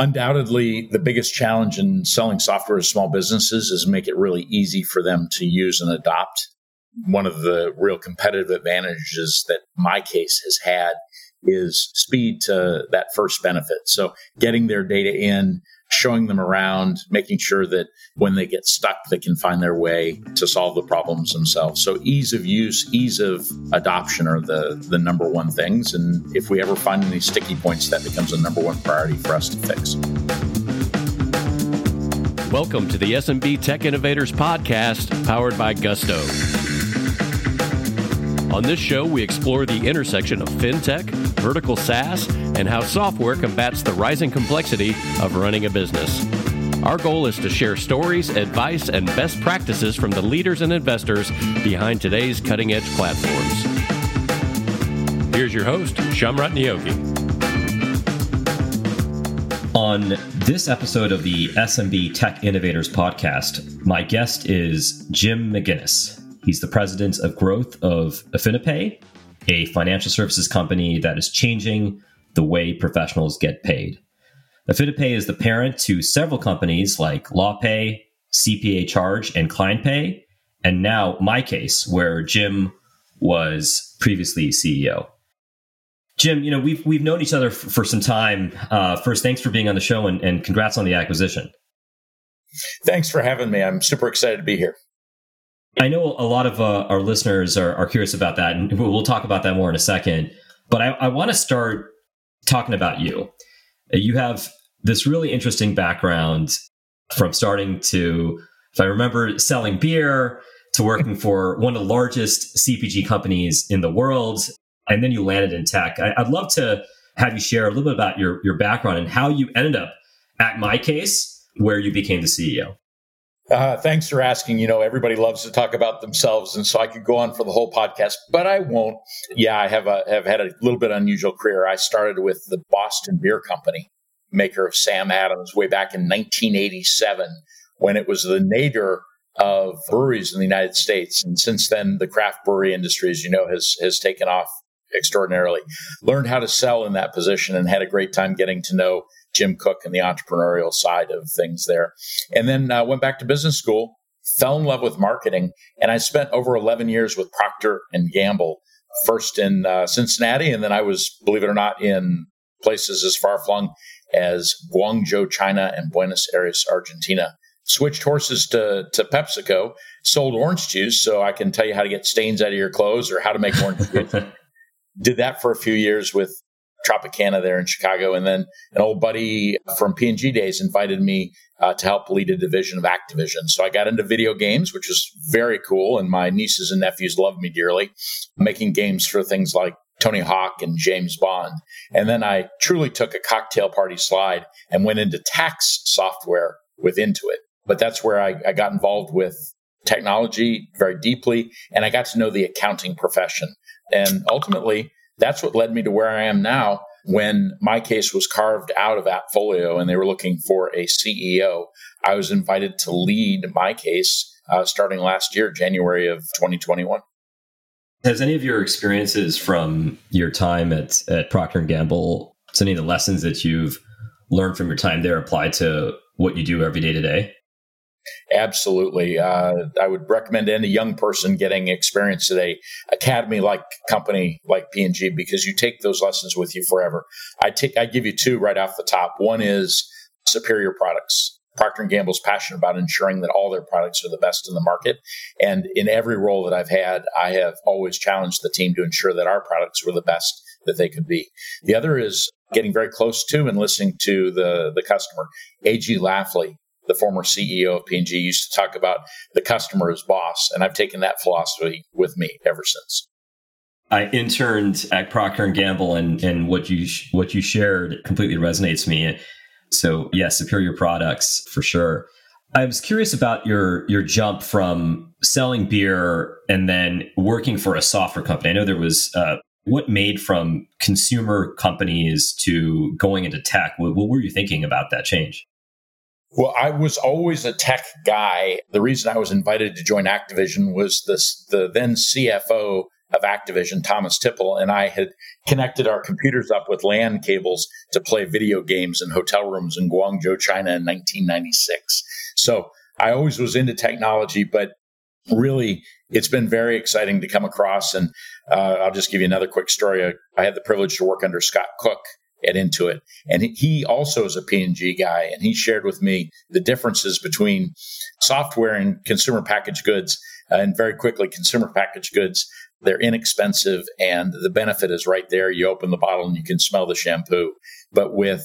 Undoubtedly, the biggest challenge in selling software to small businesses is make it really easy for them to use and adopt. One of the real competitive advantages that MyCase has had is speed to that first benefit. So getting their data in, showing them around, making sure that when they get stuck, they can find their way to solve the problems themselves. So ease of use, ease of adoption are the, the number one things. And if we ever find any sticky points, that becomes a number one priority for us to fix. Welcome to the SMB Tech Innovators Podcast, powered by Gusto. On this show, we explore the intersection of fintech, vertical SaaS, and how software combats the rising complexity of running a business. Our goal is to share stories, advice, and best practices from the leaders and investors behind today's cutting edge platforms. Here's your host, Somrat Niyogi. On this episode of the SMB Tech Innovators podcast, my guest is Jim McGinnis. He's the president of growth of AffiniPay, a financial services company that is changing the way professionals get paid. AffiniPay is the parent to several companies like LawPay, CPA Charge, and ClientPay, and now MyCase, where Jim was previously CEO. Jim, you know we've we've known each other f- for some time. Uh, first, thanks for being on the show, and, and congrats on the acquisition. Thanks for having me. I'm super excited to be here. I know a lot of uh, our listeners are, are, curious about that, and we'll talk about that more in a second. But I, I want to start talking about you. You have this really interesting background from starting to, if I remember, selling beer to working for one of the largest CPG companies in the world, and then you landed in tech. I, I'd love to have you share a little bit about your, your background and how you ended up at MyCase where you became the CEO. Uh, thanks for asking. You know, everybody loves to talk about themselves, and so I could go on for the whole podcast, but I won't. Yeah, I have a, have had a little bit unusual career. I started with the Boston Beer Company, maker of Sam Adams, way back in 1987, when it was the nadir of breweries in the United States. And since then, the craft brewery industry, as you know, has has taken off extraordinarily. Learned how to sell in that position, and had a great time getting to know Jim Koch and the entrepreneurial side of things there. And then uh, went back to business school, fell in love with marketing, and I spent over 11 years with Procter and Gamble, first in uh, Cincinnati, and then I was, believe it or not, in places as far flung as Guangzhou, China, and Buenos Aires, Argentina. Switched horses to, to PepsiCo, sold orange juice, so I can tell you how to get stains out of your clothes or how to make orange juice. Did that for a few years with Tropicana there in Chicago. And then an old buddy from P&G days invited me uh, to help lead a division of Activision. So I got into video games, which was very cool. And my nieces and nephews loved me dearly, making games for things like Tony Hawk and James Bond. And then I truly took a cocktail party slide and went into tax software with Intuit. But that's where I, I got involved with technology very deeply. And I got to know the accounting profession. And ultimately, that's what led me to where I am now. When MyCase was carved out of Appfolio and they were looking for a CEO, I was invited to lead MyCase uh, starting last year, January of 2021. Has any of your experiences from your time at, at Procter & Gamble, any of the lessons that you've learned from your time there applied to what you do every day today? Absolutely. Uh, I would recommend any young person getting experience at a academy like company like P&G because you take those lessons with you forever. I take I give you two right off the top. One is superior products. Procter & Gamble's passionate about ensuring that all their products are the best in the market. And in every role that I've had, I have always challenged the team to ensure that our products were the best that they could be. The other is getting very close to and listening to the, the customer. A.G. Lafley the former CEO of P&G used to talk about the customer as boss, and I've taken that philosophy with me ever since. I interned at Procter and Gamble, and and what you what you shared completely resonates me. So yeah, superior products for sure. I was curious about your your jump from selling beer and then working for a software company. I know there was uh, what made from consumer companies to going into tech. What, what were you thinking about that change? Well, I was always a tech guy. The reason I was invited to join Activision was this, the then CFO of Activision, Thomas Tippl, and I had connected our computers up with LAN cables to play video games in hotel rooms in Guangzhou, China in 1996. So I always was into technology, but really it's been very exciting to come across. And uh, I'll just give you another quick story. I had the privilege to work under Scott Cook at Intuit, and he also is a P&G guy, and he shared with me the differences between software and consumer packaged goods. Uh, and very quickly, consumer packaged goods they're inexpensive, and the benefit is right there. You open the bottle and you can smell the shampoo. But with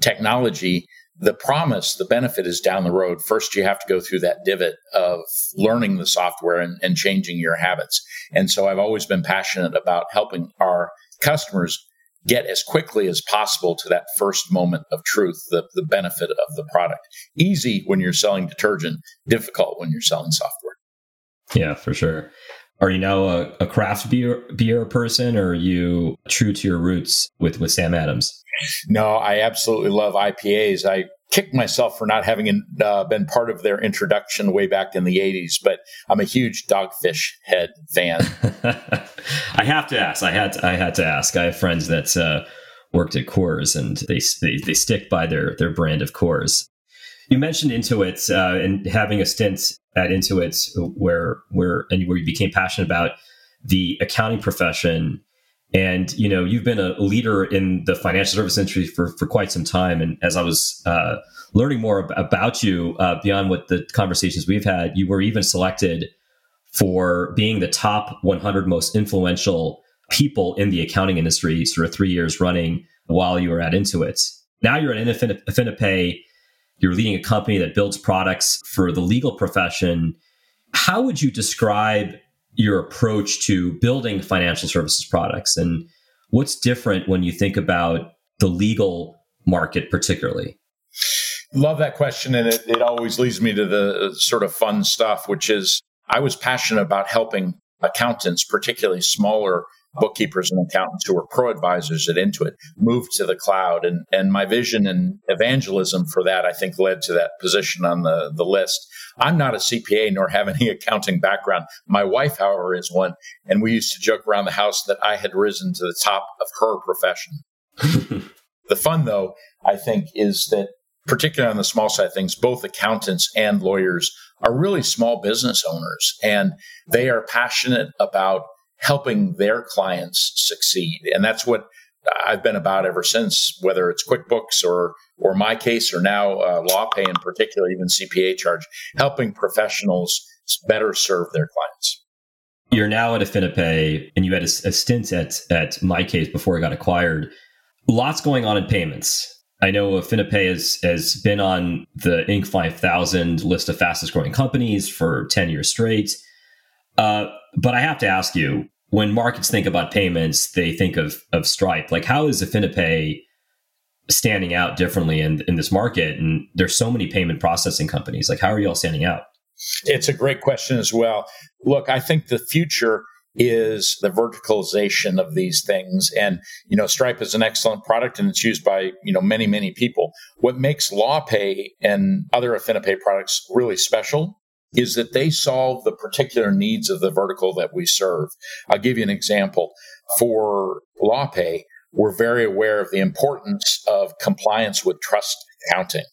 technology, the promise, the benefit is down the road. First, you have to go through that divot of learning the software and, and, changing your habits. And so I've always been passionate about helping our customers get as quickly as possible to that first moment of truth, the, the benefit of the product. Easy when you're selling detergent, difficult when you're selling software. Yeah, for sure. Are you now a, a craft beer beer person or are you true to your roots with, with Sam Adams? No, I absolutely love IPAs. I kick myself for not having uh, been part of their introduction way back in the 80s, but I'm a huge Dogfish Head fan. I have to ask. I had to, I had to ask. I have friends that uh, worked at Coors and they, they, they stick by their their brand of Coors. You mentioned Intuit uh, and having a stint at Intuit where where and where you became passionate about the accounting profession and you know, you've been a leader in the financial service industry for for quite some time. And as I was uh, learning more ab- about you uh, beyond what the conversations we've had, you were even selected for being the top 100 most influential people in the accounting industry, sort of three years running while you were at Intuit. Now you're at AffiniPay. You're leading a company that builds products for the legal profession. How would you describe your approach to building financial services products and what's different when you think about the legal market particularly love that question and it, it always leads me to the uh, sort of fun stuff which is i was passionate about helping accountants particularly smaller bookkeepers and accountants who were ProAdvisors at Intuit move to the cloud. And, and my vision and evangelism for that, I think, led to that position on the, the list. I'm not a CPA nor have any accounting background. My wife, however, is one. And we used to joke around the house that I had risen to the top of her profession. the fun, though, I think, is that particularly on the small side of things, both accountants and lawyers are really small business owners and they are passionate about helping their clients succeed. And that's what I've been about ever since, whether it's QuickBooks or or MyCase or now uh, LawPay in particular, even CPA charge, helping professionals better serve their clients. You're now at AffiniPay, and you had a, a stint at at MyCase before it got acquired. Lots going on in payments. I know AffiniPay has has been on the Inc. 5000 list of fastest growing companies for 10 years straight. Uh, but I have to ask you, when markets think about payments, they think of of Stripe. Like, how is AffiniPay standing out differently in in this market? And there's so many payment processing companies. Like, how are you all standing out? It's a great question as well. Look, I think the future is the verticalization of these things and you know stripe is an excellent product and it's used by you know many many people what makes lawpay and other affinipay products really special is that they solve the particular needs of the vertical that we serve. I'll give you an example. For LawPay, we're very aware of the importance of compliance with trust accounting.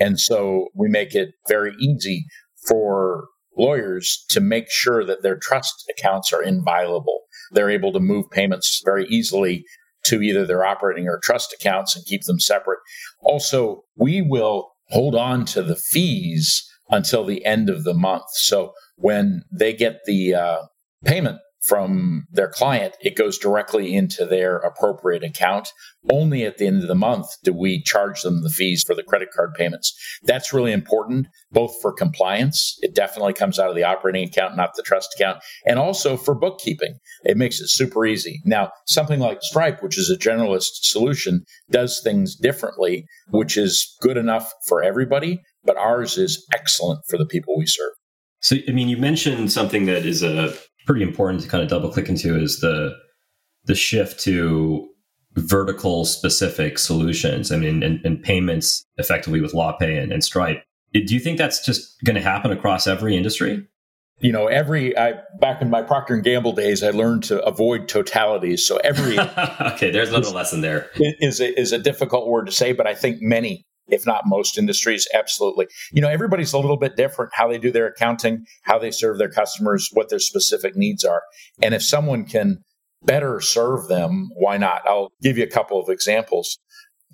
And so we make it very easy for lawyers to make sure that their trust accounts are inviolable. They're able to move payments very easily to either their operating or trust accounts and keep them separate. Also, we will hold on to the fees until the end of the month. So when they get the uh, payment from their client, it goes directly into their appropriate account. Only at the end of the month do we charge them the fees for the credit card payments. That's really important, both for compliance. It definitely comes out of the operating account, not the trust account, and also for bookkeeping. It makes it super easy. Now, something like Stripe, which is a generalist solution, does things differently, which is good enough for everybody, but ours is excellent for the people we serve. So, I mean, you mentioned something that is a pretty important to kind of double click into is the the shift to vertical specific solutions. I mean, and, and payments effectively with LawPay and, and Stripe. Do you think that's just going to happen across every industry? you know every i back in my procter and gamble days i learned to avoid totalities so every okay there's another lesson there is a, is a difficult word to say but i think many if not most industries absolutely you know everybody's a little bit different how they do their accounting how they serve their customers what their specific needs are and if someone can better serve them why not i'll give you a couple of examples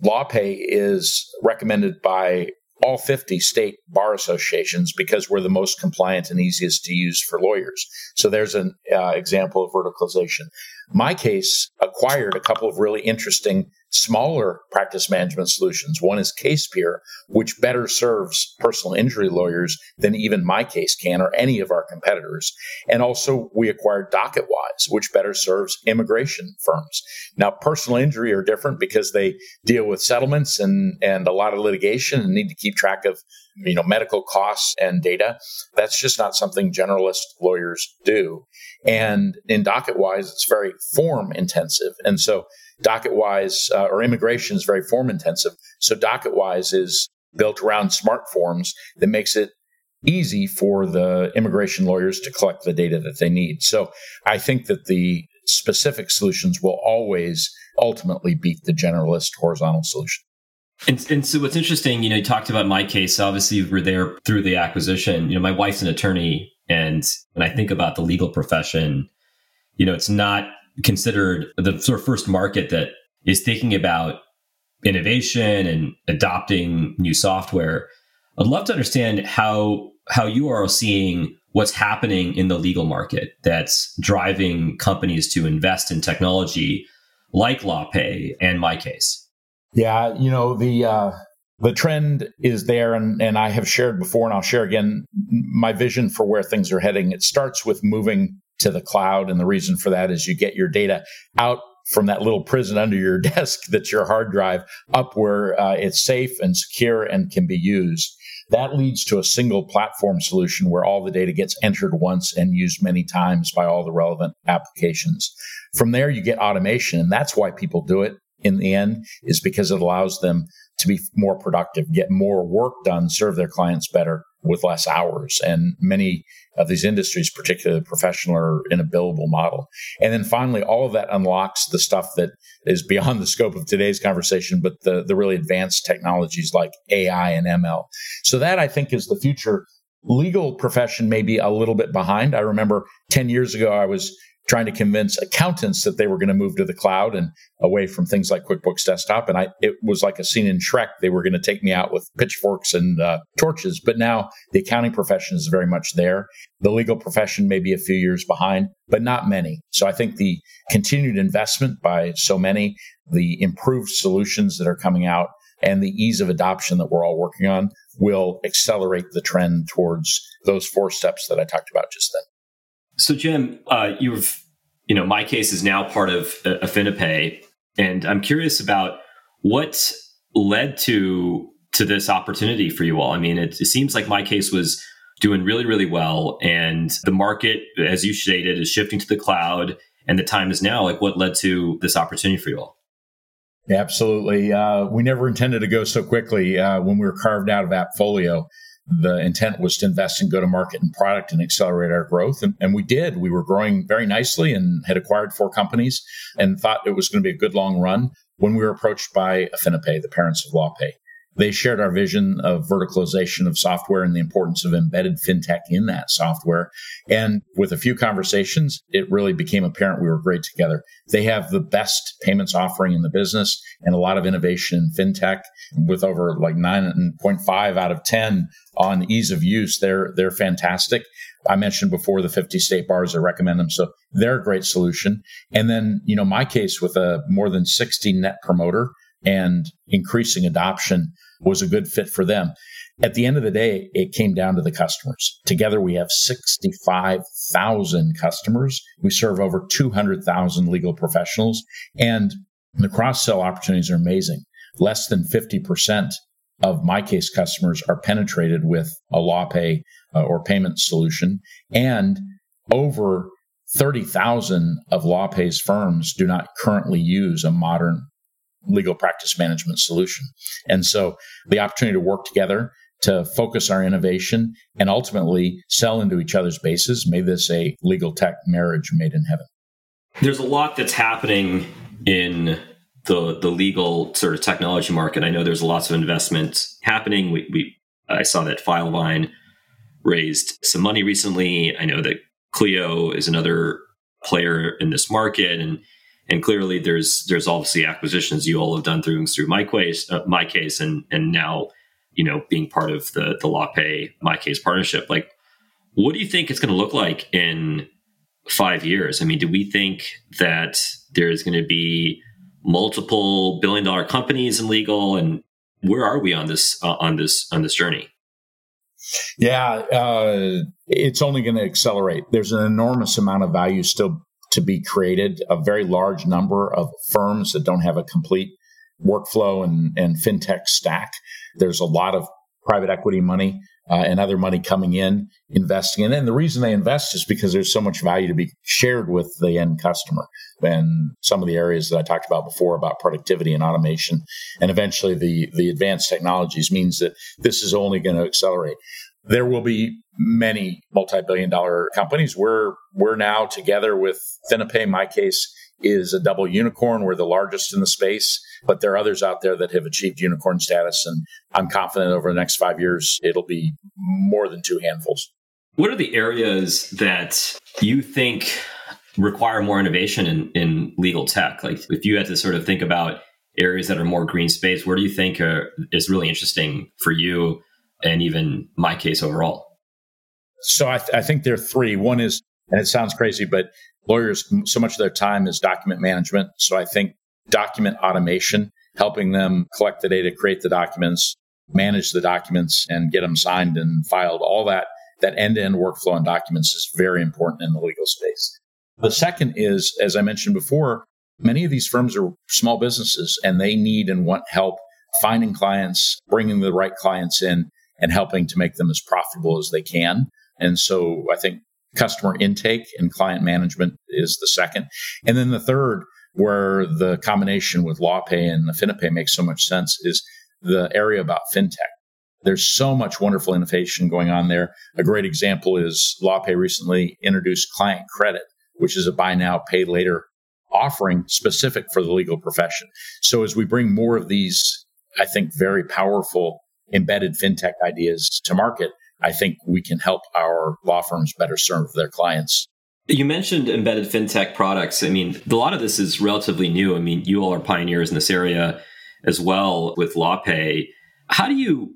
LawPay is recommended by all 50 state bar associations because we're the most compliant and easiest to use for lawyers. So there's an uh, example of verticalization. MyCase acquired a couple of really interesting smaller practice management solutions. One is CasePeer, which better serves personal injury lawyers than even MyCase can or any of our competitors. And also we acquired DocketWise, which better serves immigration firms. Now, personal injury are different because they deal with settlements and, and a lot of litigation and need to keep track of you know medical costs and data that's just not something generalist lawyers do and in docketwise it's very form intensive and so docketwise uh, or immigration is very form intensive so DocketWise is built around smart forms that makes it easy for the immigration lawyers to collect the data that they need so i think that the specific solutions will always ultimately beat the generalist horizontal solution and, and so what's interesting, you know, you talked about MyCase. Obviously, we're there through the acquisition. You know, my wife's an attorney, and when I think about the legal profession, you know, it's not considered the sort of first market that is thinking about innovation and adopting new software. I'd love to understand how how you are seeing what's happening in the legal market that's driving companies to invest in technology like LawPay and MyCase. Yeah, you know the uh, the trend is there, and and I have shared before, and I'll share again my vision for where things are heading. It starts with moving to the cloud, and the reason for that is you get your data out from that little prison under your desk that's your hard drive up where uh, it's safe and secure and can be used. That leads to a single platform solution where all the data gets entered once and used many times by all the relevant applications. From there, you get automation, and that's why people do it in the end is because it allows them to be more productive, get more work done, serve their clients better with less hours. And many of these industries, particularly professional, are in a billable model. And then finally, all of that unlocks the stuff that is beyond the scope of today's conversation, but the, the really advanced technologies like AI and ML. So that I think is the future. Legal profession may be a little bit behind. I remember 10 years ago, I was trying to convince accountants that they were going to move to the cloud and away from things like QuickBooks Desktop. And I, it was like a scene in Shrek. They were going to take me out with pitchforks and uh, torches. But now the accounting profession is very much there. The legal profession may be a few years behind, but not many. So I think the continued investment by so many, the improved solutions that are coming out, and the ease of adoption that we're all working on will accelerate the trend towards those four steps that I talked about just then. So, Jim, uh, you've, you know, MyCase is now part of uh, AffiniPay, and I'm curious about what led to to this opportunity for you all. I mean, it, it seems like MyCase was doing really, really well, and the market, as you stated, is shifting to the cloud, and the time is now. Like, what led to this opportunity for you all? Absolutely. Uh, we never intended to go so quickly uh, when we were carved out of Appfolio the intent was to invest in go to market and product and accelerate our growth. And, and, we did. We were growing very nicely and had acquired four companies and thought it was going to be a good long run when we were approached by AffiniPay, the parents of LawPay. They shared our vision of verticalization of software and the importance of embedded fintech in that software. And with a few conversations, it really became apparent we were great together. They have the best payments offering in the business and a lot of innovation in fintech with over like 9.5 out of 10 on ease of use. They're, they're fantastic. I mentioned before the 50 state bars, I recommend them. So they're a great solution. And then, you know, MyCase with a more than 60 net promoter and increasing adoption was a good fit for them. At the end of the day, it came down to the customers. Together, we have 65,000 customers. We serve over 200,000 legal professionals, and the cross sell opportunities are amazing. Less than 50% of MyCase customers are penetrated with a LawPay uh, or payment solution, and over 30,000 of LawPay's firms do not currently use a modern legal practice management solution. And so the opportunity to work together to focus our innovation and ultimately sell into each other's bases. May this a legal tech marriage made in heaven. There's a lot that's happening in the the legal sort of technology market. I know there's lots of investment happening. We, we I saw that Filevine raised some money recently. I know that Clio is another player in this market, and and clearly there's there's obviously acquisitions you all have done through through MyCase uh, MyCase, and and now you know being part of the the MyCase partnership. Like, what do you think it's going to look like in five years? I mean, do we think that there's going to be multiple billion dollar companies in legal, and where are we on this uh, on this on this journey? Yeah, uh, it's only going to accelerate. There's an enormous amount of value still to be created. A very large number of firms that don't have a complete workflow and, and fintech stack. There's a lot of private equity money uh, and other money coming in, investing in. And the reason they invest is because there's so much value to be shared with the end customer. And some of the areas that I talked about before about productivity and automation, and eventually the the advanced technologies means that this is only going to accelerate. There will be many multi-billion dollar companies. We're we're now together with AffiniPay. My case is a double unicorn. We're the largest in the space, but there are others out there that have achieved unicorn status. And I'm confident over the next five years, it'll be more than two handfuls. What are the areas that you think require more innovation in, in legal tech? Like if you had to sort of think about areas that are more green space, where do you think are, is really interesting for you and even MyCase overall? So I, th- I think there are three. One is, and it sounds crazy, but lawyers, so much of their time is document management. So I think document automation, helping them collect the data, create the documents, manage the documents, and get them signed and filed, all that, that end to end workflow on documents is very important in the legal space. The second is, as I mentioned before, many of these firms are small businesses and they need and want help finding clients, bringing the right clients in, and helping to make them as profitable as they can. And so I think customer intake and client management is the second. And then the third, where the combination with LawPay and AffiniPay makes so much sense, is the area about fintech. There's so much wonderful innovation going on there. A great example is LawPay recently introduced client credit, which is a buy now, pay later offering specific for the legal profession. So as we bring more of these, I think, very powerful embedded fintech ideas to market, I think we can help our law firms better serve their clients. You mentioned embedded fintech products. I mean, a lot of this is relatively new. I mean, you all are pioneers in this area as well with LawPay. How do you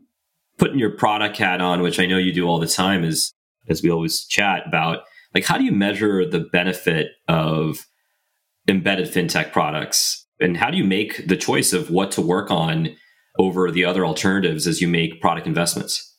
put in your product hat on, which I know you do all the time, is as we always chat about, like how do you measure the benefit of embedded fintech products? And how do you make the choice of what to work on over the other alternatives as you make product investments?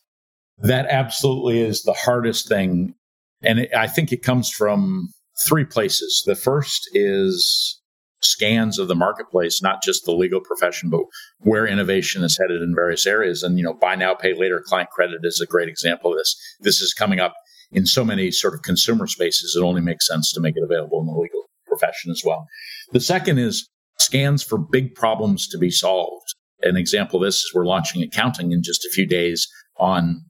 That absolutely is the hardest thing. And it, I think it comes from three places. The first is scans of the marketplace, not just the legal profession, but where innovation is headed in various areas. And, you know, buy now, pay later client credit is a great example of this. This is coming up in so many sort of consumer spaces. It only makes sense to make it available in the legal profession as well. The second is scans for big problems to be solved. An example of this is we're launching accounting in just a few days on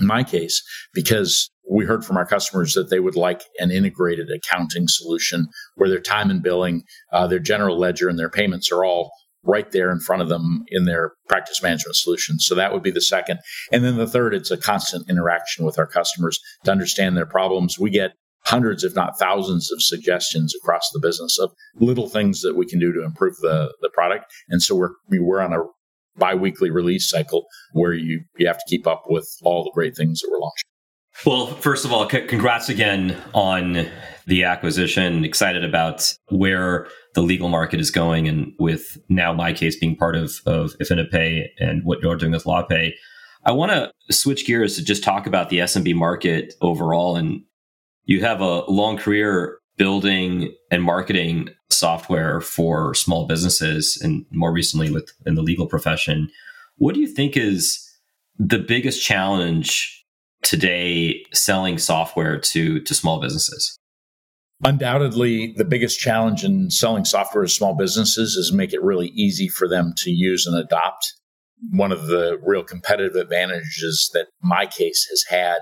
MyCase because we heard from our customers that they would like an integrated accounting solution where their time and billing, uh, their general ledger, and their payments are all right there in front of them in their practice management solution. So that would be the second. And then the third, it's a constant interaction with our customers to understand their problems. We get hundreds, if not thousands, of suggestions across the business of little things that we can do to improve the, the product. And so we're, we're on a bi-weekly release cycle where you, you have to keep up with all the great things that we're launching. Well, first of all, c- congrats again on the acquisition. Excited about where the legal market is going, and with now MyCase being part of of AffiniPay and what you're doing with LawPay. I want to switch gears to just talk about the SMB market overall. And you have a long career building and marketing software for small businesses and more recently with in the legal profession. What do you think is the biggest challenge today selling software to to small businesses? Undoubtedly, the biggest challenge in selling software to small businesses is make it really easy for them to use and adopt. one of the real competitive advantages that MyCase has had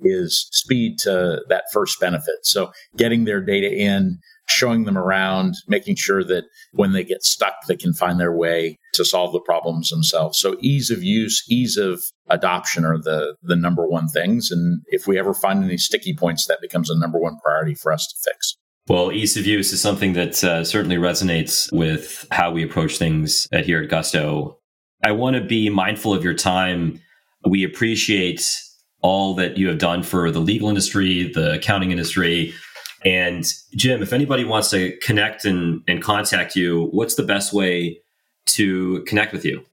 is speed to that first benefit. So getting their data in, showing them around, making sure that when they get stuck, they can find their way to solve the problems themselves. So ease of use, ease of adoption are the, the number one things. And if we ever find any sticky points, that becomes a number one priority for us to fix. Well, ease of use is something that uh, certainly resonates with how we approach things at here at Gusto. I want to be mindful of your time. We appreciate all that you have done for the legal industry, the accounting industry. And Jim, if anybody wants to connect and, and contact you, what's the best way to connect with you?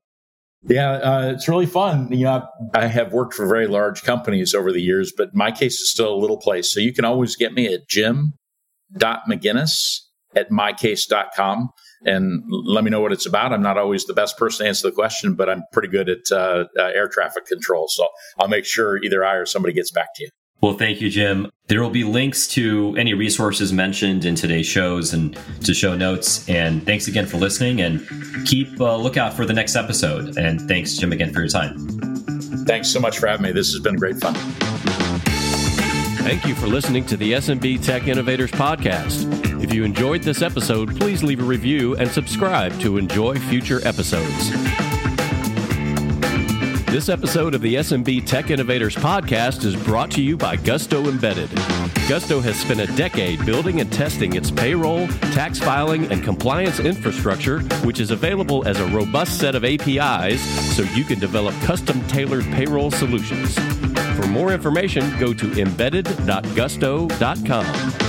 Yeah, uh, it's really fun. You know, I have worked for very large companies over the years, but MyCase is still a little place. So you can always get me at jim.mcginnis at mycase.com and let me know what it's about. I'm not always the best person to answer the question, but I'm pretty good at uh, uh, air traffic control. So I'll make sure either I or somebody gets back to you. Well, thank you, Jim. There will be links to any resources mentioned in today's shows and to show notes. And thanks again for listening and keep a lookout for the next episode. And thanks, Jim, again for your time. Thanks so much for having me. This has been great fun. Thank you for listening to the SMB Tech Innovators Podcast. If you enjoyed this episode, please leave a review and subscribe to enjoy future episodes. This episode of the SMB Tech Innovators podcast is brought to you by Gusto Embedded. Gusto has spent a decade building and testing its payroll, tax filing, and compliance infrastructure, which is available as a robust set of APIs so you can develop custom tailored payroll solutions. For more information, go to embedded.gusto.com.